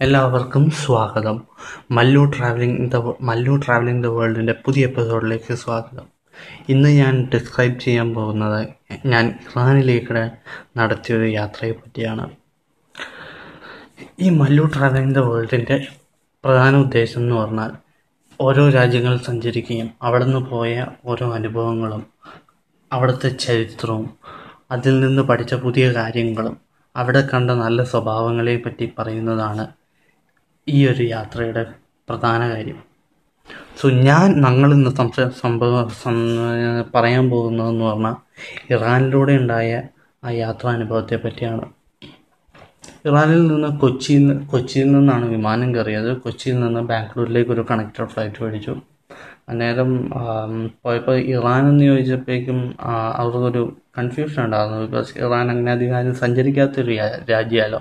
എല്ലാവർക്കും സ്വാഗതം. Mallu travelling the Mallu travelling the വേൾഡിന്റെ പുതിയ എപ്പിസോഡിലേക്ക് സ്വാഗതം. ഇന്ന് ഞാൻ ഡിസ്ക്രൈബ് ചെയ്യാൻ പോകുന്നത് ഞാൻ ഇറാനിലേക്ക് നടത്തിയൊരു യാത്രയെ പറ്റിയാണ്. ഈ മല്ലു ട്രാവലിംഗ് ദ വേൾഡിന്റെ പ്രധാന ഉദ്ദേശം എന്ന് പറഞ്ഞാൽ ഓരോ രാജ്യങ്ങൾ സഞ്ചരിക്കുകയും അവിടെ നിന്ന് പോയ ഓരോ അനുഭവങ്ങളും അവിടുത്തെ ചരിത്രവും അതിൽ നിന്ന് പഠിച്ച പുതിയ കാര്യങ്ങളും അവിടെ കണ്ട നല്ല സ്വഭാവങ്ങളെ പറ്റി പറയുന്നതാണ് ഈ ഒരു യാത്രയുടെ പ്രധാന കാര്യം. സോ ഞാൻ ഞങ്ങൾ ഇന്ന് സംശ സംഭവ പറയാൻ പോകുന്നതെന്ന് പറഞ്ഞാൽ ഇറാനിലൂടെ ഉണ്ടായ ആ യാത്രാനുഭവത്തെ പറ്റിയാണ്. ഇറാനിൽ നിന്ന് കൊച്ചിയിൽ നിന്ന് കൊച്ചിയിൽ നിന്നാണ് വിമാനം കയറിയത്. കൊച്ചിയിൽ നിന്ന് ബാംഗ്ലൂരിലേക്ക് ഒരു കണക്റ്റഡ് ഫ്ലൈറ്റ് മേടിച്ചു. അന്നേരം പോയപ്പോൾ ഇറാൻ എന്ന് ചോദിച്ചപ്പോഴേക്കും അവർക്കൊരു കൺഫ്യൂഷൻ ഉണ്ടായിരുന്നു ബിക്കോസ് ഇറാൻ അങ്ങനെ അധികം സഞ്ചരിക്കാത്തൊരു രാജ്യമല്ലോ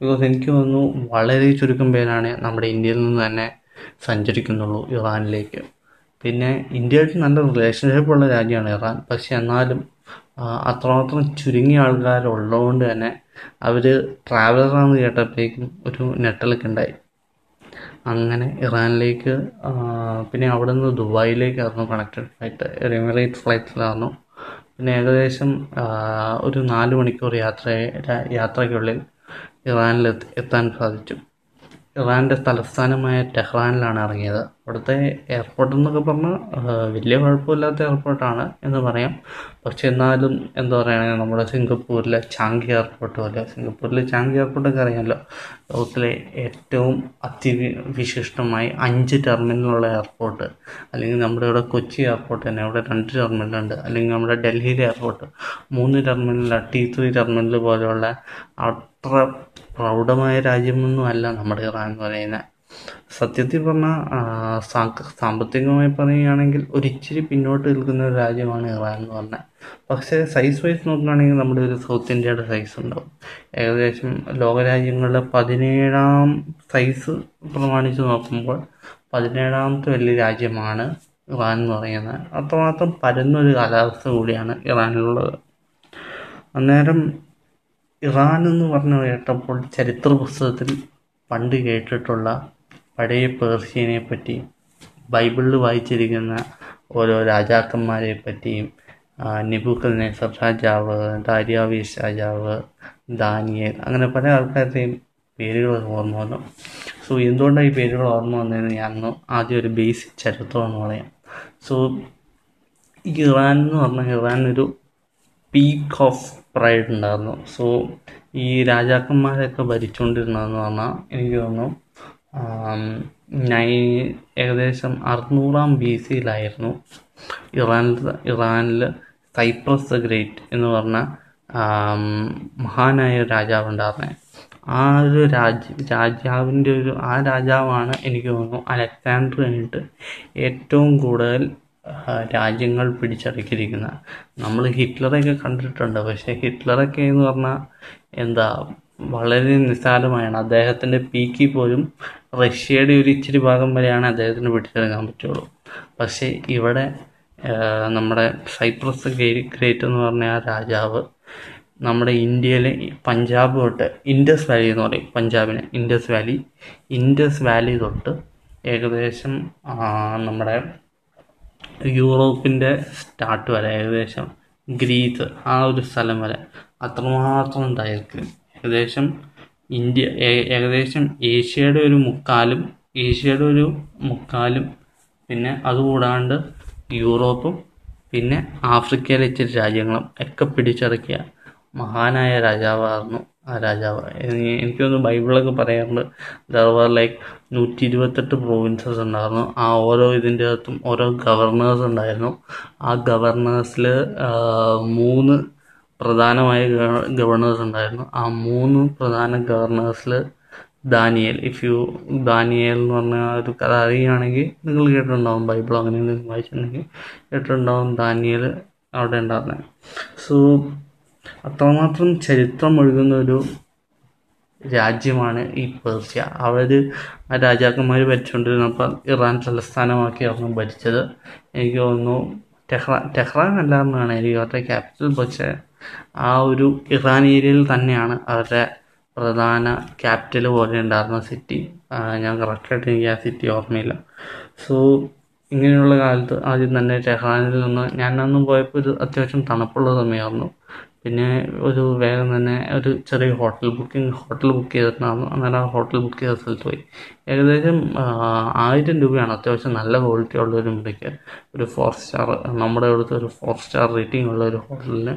ബിക്കോസ് എനിക്ക് തോന്നുന്നു വളരെ ചുരുക്കം പേരാണ് നമ്മുടെ ഇന്ത്യയിൽ നിന്ന് തന്നെ സഞ്ചരിക്കുന്നുള്ളൂ ഇറാനിലേക്ക്. പിന്നെ ഇന്ത്യയായിട്ട് നല്ല റിലേഷൻഷിപ്പ് ഉള്ള രാജ്യമാണ് ഇറാൻ. പക്ഷെ എന്നാലും അത്രമാത്രം ചുരുങ്ങിയ ആൾക്കാരുള്ളതുകൊണ്ട് തന്നെ അവർ ട്രാവലറാണെന്ന് കേട്ടപ്പോഴേക്കും ഒരു നെട്ടലൊക്കെ ഉണ്ടായി. അങ്ങനെ ഇറാനിലേക്ക് പിന്നെ അവിടെ നിന്ന് ദുബായിലേക്കായിരുന്നു കണക്റ്റഡ് ഫ്ലൈറ്റ് എമിറേറ്റ് ഫ്ലൈറ്റിലായിരുന്നു പിന്നെ ഏകദേശം ഒരു നാല് മണിക്കൂർ യാത്ര യാത്രയ്ക്കുള്ളിൽ ഇറാനിൽ എത്താൻ സാധിച്ചു. ഇറാന്റെ തലസ്ഥാനമായ ടെഹ്റാനിലാണ് ഇറങ്ങിയത്. അവിടുത്തെ എയർപോർട്ട് എന്നൊക്കെ പറഞ്ഞാൽ വലിയ കുഴപ്പമില്ലാത്ത എയർപോർട്ടാണ് എന്ന് പറയാം. പക്ഷേ എന്നാലും എന്താ പറയുക നമ്മുടെ സിംഗപ്പൂരിലെ ചാങ്കി എയർപോർട്ട് പോലെ. സിംഗപ്പൂരിലെ ചാങ്കി എയർപോർട്ടൊക്കെ അറിയാമല്ലോ ലോകത്തിലെ ഏറ്റവും അതിവിശിഷ്ടമായി അഞ്ച് ടെർമിനലുള്ള എയർപോർട്ട് അല്ലെങ്കിൽ നമ്മുടെ ഇവിടെ കൊച്ചി എയർപോർട്ട് തന്നെ അവിടെ രണ്ട് ടെർമിനലുണ്ട് അല്ലെങ്കിൽ നമ്മുടെ ഡൽഹിയിലെ എയർപോർട്ട് മൂന്ന് ടെർമിനല ടി ത്രീ ടെർമിനൽ പോലെയുള്ള അത്ര പ്രൗഢമായ രാജ്യമൊന്നും അല്ല നമ്മുടെ ഇറാൻ എന്ന് പറയുന്നത്. സത്യത്തിൽ പറഞ്ഞാൽ സാമ്പത്തികമായി പറയുകയാണെങ്കിൽ ഒരിച്ചിരി പിന്നോട്ട് നിൽക്കുന്ന ഒരു രാജ്യമാണ് ഇറാൻ എന്ന് പറഞ്ഞാൽ. പക്ഷേ സൈസ് വൈസ് നോക്കുകയാണെങ്കിൽ നമ്മുടെ ഒരു സൗത്ത് ഇന്ത്യയുടെ സൈസ് ഉണ്ടാവും. ഏകദേശം ലോകരാജ്യങ്ങളുടെ പതിനേഴാം സൈസ് പ്രമാണിച്ച് നോക്കുമ്പോൾ പതിനേഴാമത്തെ വലിയ രാജ്യമാണ് ഇറാൻ എന്ന് പറയുന്നത്. അത്രമാത്രം പരന്നൊരു കാലാവസ്ഥ കൂടിയാണ് ഇറാനിലുള്ളത്. അന്നേരം ഇറാൻ എന്ന് പറഞ്ഞു കേട്ടപ്പോൾ ചരിത്ര പുസ്തകത്തിൽ പണ്ട് കേട്ടിട്ടുള്ള പഴയ പേർഷ്യനെ പറ്റി ബൈബിളിൽ വായിച്ചിരിക്കുന്ന ഓരോ രാജാക്കന്മാരെ പറ്റിയും നിബുക്കൽ നെസർ രാജാവ് ദാര്യാവീസ് രാജാവ് ദാനിയൽ അങ്ങനെ പല ആൾക്കാരുടെയും പേരുകൾ ഓർമ്മ വന്നു. സോ എന്തുകൊണ്ടാണ് ഈ പേരുകൾ ഓർമ്മ വന്നതെന്ന് ഞാൻ ആദ്യം ഒരു ബേസിക് ചരിത്രം എന്ന് പറയാം. സോ ഇറാൻ എന്ന് പറഞ്ഞാൽ ഇറാൻ ഒരു പീക്ക് ഓഫ് പ്രൈഡ് ഉണ്ടായിരുന്നു. സോ ഈ രാജാക്കന്മാരൊക്കെ ഭരിച്ചുകൊണ്ടിരുന്നതെന്ന് പറഞ്ഞാൽ എനിക്ക് തോന്നുന്നു ഞാൻ ഏകദേശം അറുന്നൂറാം ബി സിയിലായിരുന്നു ഇറാനിൽ ഇറാനിൽ സൈപ്രസ് ദ ഗ്രേറ്റ് എന്ന് പറഞ്ഞ മഹാനായ ഒരു രാജാവുണ്ടായിരുന്നത് ആ ഒരു രാജ് രാജാവിന്റെ ഒരു ആ രാജാവാണ് എനിക്ക് തോന്നുന്നു അലക്സാണ്ടർ കഴിഞ്ഞിട്ട് ഏറ്റവും കൂടുതൽ രാജ്യങ്ങൾ പിടിച്ചടക്കിയിരിക്കുന്ന. നമ്മൾ ഹിറ്റ്ലറൊക്കെ കണ്ടിട്ടുണ്ട്. പക്ഷേ ഹിറ്റ്ലറൊക്കെ എന്ന് പറഞ്ഞാൽ എന്താ വളരെ നിസ്സാരമായാണ്. അദ്ദേഹത്തിന്റെ പീക്കിൽ പോലും റഷ്യയുടെ ഒരു ഇച്ചിരി ഭാഗം വരെയാണ് അദ്ദേഹത്തിന് പിടിച്ചെടുക്കാൻ പറ്റുള്ളൂ. പക്ഷേ ഇവിടെ നമ്മുടെ സൈപ്രസ് ഗ്രേ- ഗ്രേറ്റ് എന്ന് പറഞ്ഞ ആ രാജാവ് നമ്മുടെ ഇന്ത്യയിലെ പഞ്ചാബ് തൊട്ട് ഇൻഡസ് വാലി എന്ന് പറയും. പഞ്ചാബിന് ഇൻഡസ് വാലി. ഇൻഡസ് വാലി തൊട്ട് ഏകദേശം നമ്മുടെ യൂറോപ്പിന്റെ സ്റ്റാർട്ട് വരെ ഏകദേശം ഗ്രീസ് ആ ഒരു സ്ഥലം വരെ അത്രമാത്രം ഉണ്ടായിരിക്കും ഏകദേശം ഇന്ത്യ ഏകദേശം ഏഷ്യയുടെ ഒരു മുക്കാലും ഏഷ്യയുടെ ഒരു മുക്കാലും പിന്നെ അതുകൂടാണ്ട് യൂറോപ്പും പിന്നെ ആഫ്രിക്കയിലെ ഇച്ചിരി രാജ്യങ്ങളും ഒക്കെ പിടിച്ചടക്കിയ മഹാനായ രാജാവായിരുന്നു ആ രാജാവ്. എനി- എനിക്ക് തോന്നുന്നു ബൈബിളൊക്കെ പറയാറുണ്ട് ദർ വർ ലൈക്ക് നൂറ്റി ഇരുപത്തെട്ട് പ്രൊവിൻസസ് ഉണ്ടായിരുന്നു. ആ ഓരോ ഇതിന്റെ അകത്തും ഓരോ ഗവർണേഴ്സ് ഉണ്ടായിരുന്നു. ആ ഗവർണേഴ്സിൽ മൂന്ന് പ്രധാനമായ ഗവർണേഴ്സ് ഉണ്ടായിരുന്നു. ആ മൂന്ന് പ്രധാന ഗവർണേഴ്സിൽ ദാനിയേൽ. ഇഫ് യു ദാനിയേൽ എന്ന് പറഞ്ഞ ഒരു കഥ അറിയുകയാണെങ്കിൽ നിങ്ങൾ കേട്ടിട്ടുണ്ടാവും. ബൈബിൾ അങ്ങനെ എന്തെങ്കിലും വായിച്ചിട്ടുണ്ടെങ്കിൽ കേട്ടിട്ടുണ്ടാവും ദാനിയേൽ അവിടെ ഉണ്ടായിരുന്നത് സോ അത്രമാത്രം ചരിത്രം ഒഴുകുന്ന ഒരു രാജ്യമാണ് ഈ പേർഷ്യ. അവർ ആ രാജാക്കന്മാർ ഭരിച്ചുകൊണ്ടിരുന്നപ്പോൾ ഇറാൻ തലസ്ഥാനമാക്കിയായിരുന്നു ഭരിച്ചത്. എനിക്ക് തോന്നുന്നു ടെഹ്റാൻ ടെഹ്റാൻ അല്ലാന്നാണ് എനിക്ക് അവരുടെ ക്യാപിറ്റൽ പക്ഷേ ആ ഒരു ഇറാൻ ഏരിയയിൽ തന്നെയാണ് അവരുടെ പ്രധാന ക്യാപിറ്റൽ പോലെ ഉണ്ടായിരുന്ന സിറ്റി ഞാൻ കറക്റ്റായിട്ട് എനിക്ക് ആ സിറ്റി ഓർമ്മയില്ല. സോ ഇങ്ങനെയുള്ള കാലത്ത് ആദ്യം തന്നെ ടെഹ്റാനിൽ നിന്ന് ഞാൻ അന്ന് പോയപ്പോൾ ഒരു അത്യാവശ്യം തണുപ്പുള്ള സമയമായിരുന്നു. പിന്നെ ഒരു വേഗം തന്നെ ഒരു ചെറിയ ഹോട്ടൽ ബുക്കിംഗ് ഹോട്ടൽ ബുക്ക് ചെയ്തിട്ടുണ്ടായിരുന്നു അന്നേരം ആ ഹോട്ടൽ ബുക്ക് ചെയ്ത സ്ഥലത്ത് പോയി. ഏകദേശം ആയിരം രൂപയാണ് അത്യാവശ്യം നല്ല ക്വാളിറ്റി ഉള്ള ഒരു മുറിക്ക്. ഒരു ഫോർ സ്റ്റാർ നമ്മുടെ ഇവിടുത്തെ ഒരു ഫോർ സ്റ്റാർ റേറ്റിംഗ് ഉള്ള ഒരു ഹോട്ടലിന്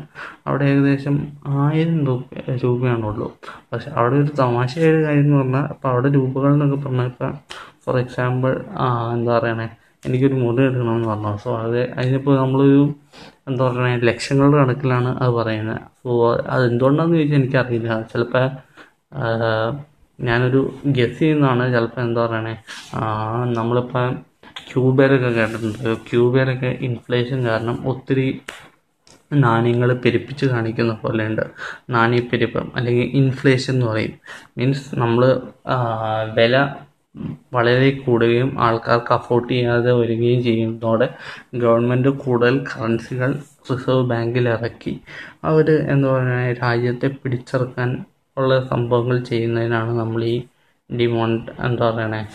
അവിടെ ഏകദേശം ആയിരം രൂപ രൂപയാണുള്ളൂ. പക്ഷെ അവിടെ ഒരു തമാശയായ കാര്യം എന്ന് പറഞ്ഞാൽ അപ്പോൾ അവിടെ രൂപകൾ എന്നൊക്കെ പറഞ്ഞാൽ ഇപ്പം ഫോർ എക്സാമ്പിൾ എന്താ പറയണേ? എനിക്കൊരു മുറി എടുക്കണമെന്ന് പറഞ്ഞു. സോ അത് അതിനിപ്പോൾ നമ്മളൊരു എന്താ പറയുക ലക്ഷങ്ങളുടെ കണക്കിലാണ് അത് പറയുന്നത് സോ അത് എന്തുകൊണ്ടാണെന്ന് ചോദിച്ചാൽ എനിക്കറിയില്ല. ചിലപ്പോൾ ഞാനൊരു ഗസ് ചെയ്യുന്നതാണ്. ചിലപ്പോൾ എന്താ പറയണേ നമ്മളിപ്പോൾ ക്യൂബേരൊക്കെ കേട്ടിട്ടുണ്ട്. ക്യൂബേരൊക്കെ ഇൻഫ്ലേഷൻ കാരണം ഒത്തിരി നാണ്യങ്ങൾ പെരുപ്പിച്ച് കാണിക്കുന്ന പോലെയുണ്ട്. നാണ്യപ്പെരുപ്പം അല്ലെങ്കിൽ ഇൻഫ്ലേഷൻ എന്ന് പറയും. മീൻസ് നമ്മൾ വില വളരെ കൂടുകയും ആൾക്കാർക്ക് അഫോർഡ് ചെയ്യാതെ വരികയും ചെയ്യുന്നതോടെ ഗവൺമെന്റ് കൂടുതൽ കറൻസികൾ റിസർവ് ബാങ്കിൽ ഇറക്കി. അവർ എന്താ പറയുക രാജ്യത്തെ പിടിച്ചെറുക്കാൻ ഉള്ള സംഭവങ്ങൾ ചെയ്യുന്നതിനാണ് നമ്മൾ ഈ ഡിമോണ്ട് എന്താ പറയണേ?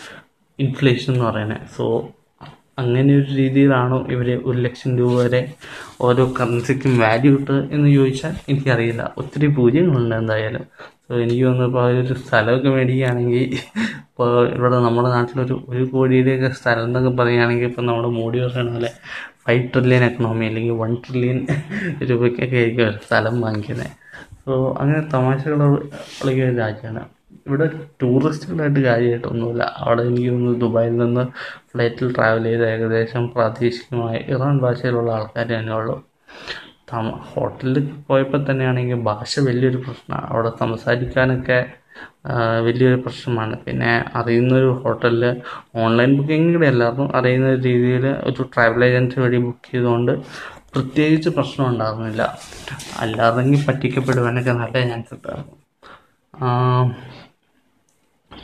ഇൻഫ്ലേഷൻ എന്ന് പറയണേ. സോ അങ്ങനെ ഒരു രീതിയിലാണോ ഇവർ ഒരു ലക്ഷം രൂപ വരെ ഓരോ കറൻസിക്കും വാല്യൂ കിട്ടുക എന്ന് ചോദിച്ചാൽ എനിക്കറിയില്ല. ഒത്തിരി പൂജ്യങ്ങളുണ്ട് എന്തായാലും. സോ എനിക്ക് തോന്നുന്നു ഇപ്പോൾ ഒരു സ്ഥലമൊക്കെ മേടിക്കുകയാണെങ്കിൽ ഇപ്പോൾ ഇവിടെ നമ്മുടെ നാട്ടിലൊരു ഒരു കോടിയുടെയൊക്കെ സ്ഥലം എന്നൊക്കെ പറയുകയാണെങ്കിൽ ഇപ്പോൾ നമ്മുടെ മോഡി പറയുന്ന പോലെ ഫൈവ് ട്രില്യൺ എക്കണോമി അല്ലെങ്കിൽ വൺ ട്രില്യൺ രൂപയ്ക്കൊക്കെ ആയിരിക്കും സ്ഥലം വാങ്ങിക്കുന്നത്. സോ അങ്ങനെ തമാശകൾ രാജ്യമാണ്. ഇവിടെ ടൂറിസ്റ്റുകളായിട്ട് കാര്യമായിട്ടൊന്നുമില്ല. അവിടെ എനിക്ക് തോന്നുന്നു ദുബായിൽ നിന്ന് ഫ്ലൈറ്റിൽ ട്രാവൽ ചെയ്ത് ഏകദേശം പ്രാദേശികമായ ഇറാൻ ഭാഷയിലുള്ള ആൾക്കാർ തന്നെ ഉള്ളൂ. തമ ഹോട്ടലിൽ പോയപ്പോൾ തന്നെയാണെങ്കിൽ ഭാഷ വലിയൊരു പ്രശ്നമാണ് അവിടെ സംസാരിക്കാനൊക്കെ വലിയൊരു പ്രശ്നമാണ്. പിന്നെ അറിയുന്നൊരു ഹോട്ടലിൽ ഓൺലൈൻ ബുക്കിംഗ് കൂടെ എല്ലാവർക്കും അറിയുന്ന രീതിയിൽ ഒരു ട്രാവൽ ഏജൻസി വഴി ബുക്ക് ചെയ്തുകൊണ്ട് പ്രത്യേകിച്ച് പ്രശ്നം ഉണ്ടാകുന്നില്ല അല്ലാതെങ്കിൽ പറ്റിക്കപ്പെടുവാനൊക്കെ നല്ല ചാൻസ് ഉണ്ടായിരുന്നു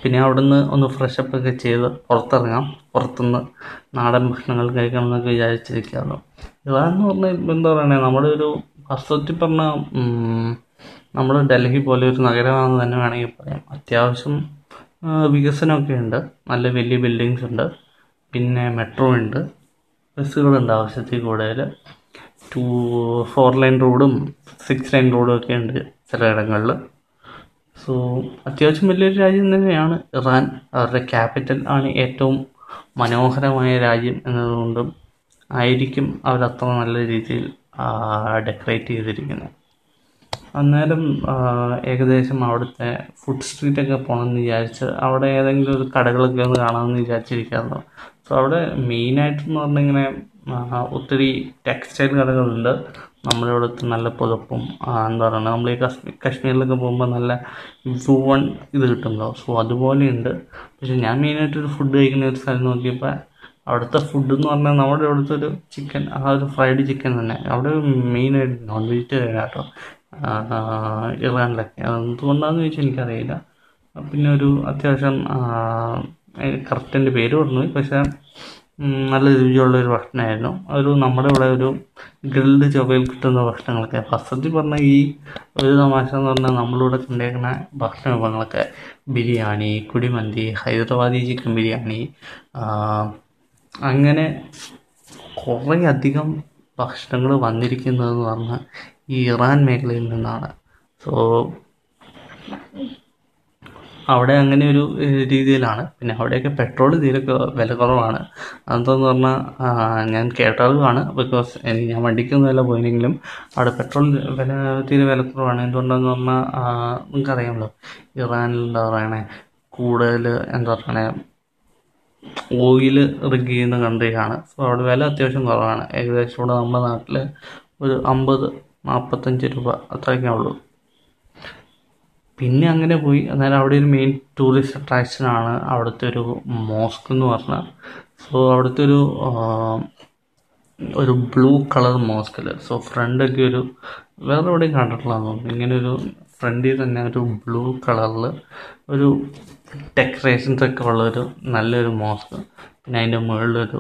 പിന്നെ അവിടുന്ന് ഒന്ന് ഫ്രഷപ്പ് ഒക്കെ ചെയ്ത് പുറത്തിറങ്ങാം. പുറത്തുനിന്ന് നാടൻ ഭക്ഷണങ്ങൾ കഴിക്കണം എന്നൊക്കെ വിചാരിച്ചിരിക്കുകയായിരുന്നു ഇതാന്ന് പറഞ്ഞാൽ എന്താ പറയണേ നമ്മുടെ ഒരു വാസ്തവത്തിൽ പറഞ്ഞാൽ നമ്മൾ ഡൽഹി പോലെ ഒരു നഗരമാണെന്ന് തന്നെ വേണമെങ്കിൽ പറയാം. അത്യാവശ്യം വികസനമൊക്കെ ഉണ്ട്. നല്ല വലിയ ബിൽഡിങ്സ് ഉണ്ട്. പിന്നെ മെട്രോ ഉണ്ട്. ബസ്സുകളുണ്ട് ആവശ്യത്തിൽ കൂടുതൽ. ടു ഫോർ ലൈൻ റോഡും സിക്സ് ലൈൻ റോഡും ഒക്കെ ഉണ്ട് ചിലയിടങ്ങളിൽ സോ അത്യാവശ്യം വലിയൊരു രാജ്യം തന്നെയാണ്. ഇറാൻ അവരുടെ ക്യാപിറ്റൽ ആണ് ഏറ്റവും മനോഹരമായ രാജ്യം എന്നതുകൊണ്ടും ആയിരിക്കും അവരത്ര നല്ല രീതിയിൽ ഡെക്കറേറ്റ് ചെയ്തിരിക്കുന്നത്. അന്നേരം ഏകദേശം അവിടുത്തെ ഫുഡ് സ്ട്രീറ്റൊക്കെ പോകണമെന്ന് വിചാരിച്ച് അവിടെ ഏതെങ്കിലും ഒരു കടകളൊക്കെ ഒന്ന് കാണാമെന്ന് വിചാരിച്ചിരിക്കാറുണ്ട് സോ അവിടെ മെയിനായിട്ടെന്ന് പറഞ്ഞിങ്ങനെ ഒത്തിരി ടെക്സ്റ്റൈൽ കടകളുണ്ട്. നമ്മുടെ ഇവിടുത്തെ നല്ല പുതപ്പും എന്താ പറയുക നമ്മൾ ഈ കശ്മീർ കശ്മീരിലൊക്കെ പോകുമ്പോൾ നല്ല സൂവൺ ഇത് കിട്ടുമല്ലോ സോ അതുപോലെയുണ്ട്. പക്ഷെ ഞാൻ മെയിനായിട്ടൊരു ഫുഡ് കഴിക്കുന്ന ഒരു സ്ഥലം നോക്കിയപ്പോൾ അവിടുത്തെ ഫുഡ് എന്ന് പറഞ്ഞാൽ നമ്മുടെ ഇവിടുത്തെ ഒരു ചിക്കൻ ആ ഒരു ഫ്രൈഡ് ചിക്കൻ തന്നെ. അവിടെ മെയിനായിട്ട് നോൺ വെജിറ്റേറിയൻ കേട്ടോ ഇറാനിലൊക്കെ. എന്തുകൊണ്ടാണെന്ന് ചോദിച്ചാൽ എനിക്കറിയില്ല. പിന്നെ ഒരു അത്യാവശ്യം കറക്റ്റ് എന്റെ പേര് പറഞ്ഞു പക്ഷേ നല്ല രുചിയുള്ള ഒരു ഭക്ഷണമായിരുന്നു അതൊരു നമ്മുടെ ഇവിടെ ഒരു ഗ്രിൽഡ് ചൊവ്വയിൽ കിട്ടുന്ന ഭക്ഷണങ്ങളൊക്കെ ഫസ്റ്റ് പറഞ്ഞാൽ ഈ ഒരു തമാശ എന്ന് പറഞ്ഞാൽ നമ്മളിവിടെ കണ്ടേക്കുന്ന ഭക്ഷണ വിഭവങ്ങളൊക്കെ. ബിരിയാണി കുടിമന്തി ഹൈദരാബാദി ചിക്കൻ ബിരിയാണി അങ്ങനെ കുറേ അധികം ഭക്ഷണങ്ങൾ വന്നിരിക്കുന്നതെന്ന് പറഞ്ഞാൽ ഈ ഇറാൻ മേഖലയിൽ നിന്നാണ്. സോ അവിടെ അങ്ങനെ ഒരു രീതിയിലാണ്. പിന്നെ അവിടെയൊക്കെ പെട്രോൾ തീരെ വില കുറവാണ്. അതെന്താന്ന് പറഞ്ഞാൽ ഞാൻ കേട്ടറിവാണ് ബിക്കോസ് എനിക്ക് ഞാൻ വണ്ടിക്കൊന്നുമല്ല പോയില്ലെങ്കിലും അവിടെ പെട്രോൾ വില തീരെ വില കുറവാണ്. എന്തുകൊണ്ടാന്ന് പറഞ്ഞാൽ നിങ്ങൾക്കറിയാമല്ലോ ഇറാനിൽ എന്താ പറയണേ കൂടുതൽ എന്താ പറയണേ ഓയിൽ റിഗ് ചെയ്യുന്ന കൺട്രിയാണ് സോ അവിടെ വില അത്യാവശ്യം കുറവാണ്. ഏകദേശം ഇവിടെ നമ്മുടെ നാട്ടിൽ ഒരു അമ്പത് നാൽപ്പത്തഞ്ച് രൂപ അത്രയൊക്കെ ഉള്ളൂ. പിന്നെ അങ്ങനെ പോയി. അന്നേരം അവിടെ ഒരു മെയിൻ ടൂറിസ്റ്റ് അട്രാക്ഷനാണ് അവിടുത്തെ ഒരു മോസ്ക് എന്ന് പറഞ്ഞാൽ സോ അവിടുത്തെ ഒരു ഒരു ബ്ലൂ കളർ മോസ്കിൽ സോ ഫ്രണ്ടൊക്കെ ഒരു വേറെ എവിടെയും കണ്ടിട്ടുള്ള തോന്നുന്നു. ഇങ്ങനെ ഒരു ഫ്രണ്ടിൽ തന്നെ ഒരു ബ്ലൂ കളറിൽ ഒരു ഡെക്കറേഷൻസ് ഒക്കെ ഉള്ളൊരു നല്ലൊരു മോസ്ക് പിന്നെ അതിന്റെ മുകളിലൊരു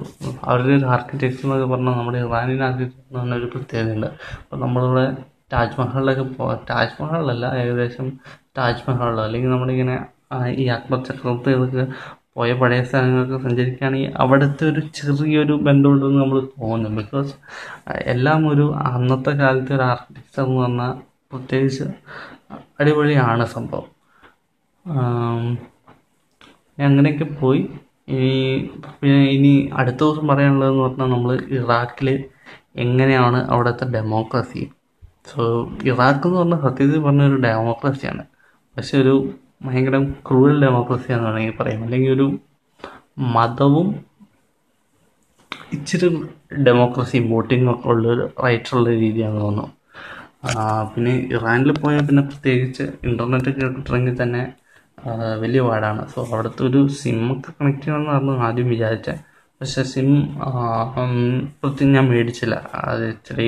അവരുടെ ഒരു ആർക്കിടെക്ചർ എന്നൊക്കെ പറഞ്ഞാൽ നമ്മുടെ ഇറാനിയൻ ആർക്കിടെക്ചർ എന്ന് പറഞ്ഞൊരു പ്രത്യേകതയുണ്ട്. അപ്പോൾ നമ്മളിവിടെ താജ്മഹലിലൊക്കെ പോ താജ്മഹലല്ല ഏകദേശം താജ്മഹൽ അല്ലെങ്കിൽ നമ്മളിങ്ങനെ ഈ അക്ബർ ചക്രവർത്തികൾക്ക് പോയ പഴയ സ്ഥലങ്ങൾക്ക് സഞ്ചരിക്കുകയാണെങ്കിൽ അവിടുത്തെ ഒരു ചെറിയൊരു ബന്ധമുണ്ടെന്ന് നമ്മൾ തോന്നും ബിക്കോസ് എല്ലാം ഒരു അന്നത്തെ കാലത്തെ ഒരു ആർക്കിടെക്ചർ എന്ന് പറഞ്ഞാൽ പ്രത്യേകിച്ച് അടിപൊളിയാണ് സംഭവം. അങ്ങനെയൊക്കെ പോയി. ഇനി പിന്നെ ഇനി അടുത്ത ദിവസം പറയാനുള്ളതെന്ന് പറഞ്ഞാൽ നമ്മൾ ഇറാഖിൽ എങ്ങനെയാണ് അവിടുത്തെ ഡെമോക്രസി സോ ഇറാഖ് എന്ന് പറഞ്ഞാൽ സത്യത്തിൽ പറഞ്ഞൊരു ഡെമോക്രസിയാണ് പക്ഷെ ഒരു ഭയങ്കര ക്രൂവൽ ഡെമോക്രസിയാന്ന് വേണമെങ്കിൽ പറയാം. അല്ലെങ്കിൽ ഒരു മതവും ഇച്ചിരി ഡെമോക്രസി വോട്ടിംഗ് ഒക്കെ ഉള്ളൊരു റൈറ്റുള്ള രീതിയാണെന്ന് തോന്നുന്നു. പിന്നെ ഇറാനിൽ പോയാൽ പിന്നെ പ്രത്യേകിച്ച് ഇന്റർനെറ്റ് കിട്ടണമെങ്കിൽ തന്നെ വലിയ പാടാണ്. സോ അവിടുത്തെ ഒരു സിമ്മൊക്കെ കണക്ട് ചെയ്യണമെന്നായിരുന്നു ആദ്യം വിചാരിച്ചത്. പക്ഷേ സിം പ്രത്യേകം ഞാൻ മേടിച്ചില്ല. അത് ഇച്ചിരി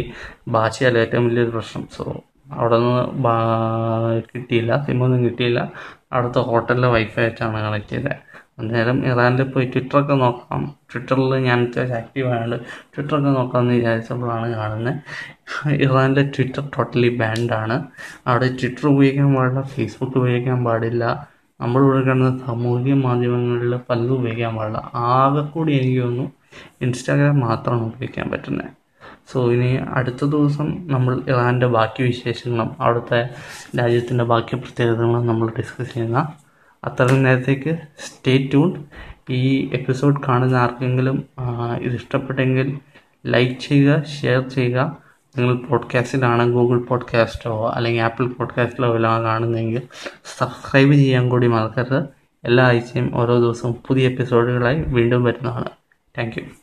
ഭാഷയല്ല ഏറ്റവും വലിയൊരു പ്രശ്നം. സോ അവിടെ നിന്ന് കിട്ടിയില്ല സിമ്മൊന്നും കിട്ടിയില്ല. അവിടുത്തെ ഹോട്ടലിലെ വൈഫൈ വെച്ചാണ് കണക്ട് ചെയ്തത് അന്നേരം ഇറാനിൽ പോയി ട്വിറ്ററൊക്കെ നോക്കാം ട്വിറ്ററിൽ ഞാൻ അത്യാവശ്യം ആക്റ്റീവ് ആയതുകൊണ്ട് ട്വിറ്ററൊക്കെ നോക്കാമെന്ന് വിചാരിച്ചപ്പോഴാണ് കാണുന്നത് ഇറാനിലെ ട്വിറ്റർ ടോട്ടലി ബാൻഡാണ് അവിടെ ട്വിറ്റർ ഉപയോഗിക്കാൻ പാടില്ല ഫേസ്ബുക്ക് ഉപയോഗിക്കാൻ പാടില്ല. നമ്മൾ ഇവിടെ കാണുന്ന സാമൂഹിക മാധ്യമങ്ങളിൽ പലതും ഉപയോഗിക്കാൻ പാടില്ല. ആകെ കൂടി എനിക്ക് തോന്നുന്നു ഇൻസ്റ്റാഗ്രാം മാത്രമാണ് ഉപയോഗിക്കാൻ പറ്റുന്നത് സോ ഇനി അടുത്ത ദിവസം നമ്മൾ ഇറാന്റെ ബാക്കി വിശേഷങ്ങളും അവിടുത്തെ രാജ്യത്തിന്റെ ബാക്കി പ്രത്യേകതകളും നമ്മൾ ഡിസ്കസ് ചെയ്യുന്ന അത്രയും നേരത്തേക്ക് സ്റ്റേ ട്യൂൺ ഈ എപ്പിസോഡ് കാണുന്ന ആർക്കെങ്കിലും ഇത് ഇഷ്ടപ്പെട്ടെങ്കിൽ ലൈക്ക് ചെയ്യുക ഷെയർ ചെയ്യുക. നിങ്ങൾ പോഡ്കാസ്റ്റിലാണ് ഗൂഗിൾ പോഡ്കാസ്റ്റോ അല്ലെങ്കിൽ ആപ്പിൾ പോഡ്കാസ്റ്റിലോ എല്ലാം കാണുന്നതെങ്കിൽ സബ്സ്ക്രൈബ് ചെയ്യാൻ കൂടി മറക്കരുത്. എല്ലാ ആഴ്ചയും ഓരോ ദിവസവും പുതിയ എപ്പിസോഡുകളായി വീണ്ടും വരുന്നതാണ്. താങ്ക്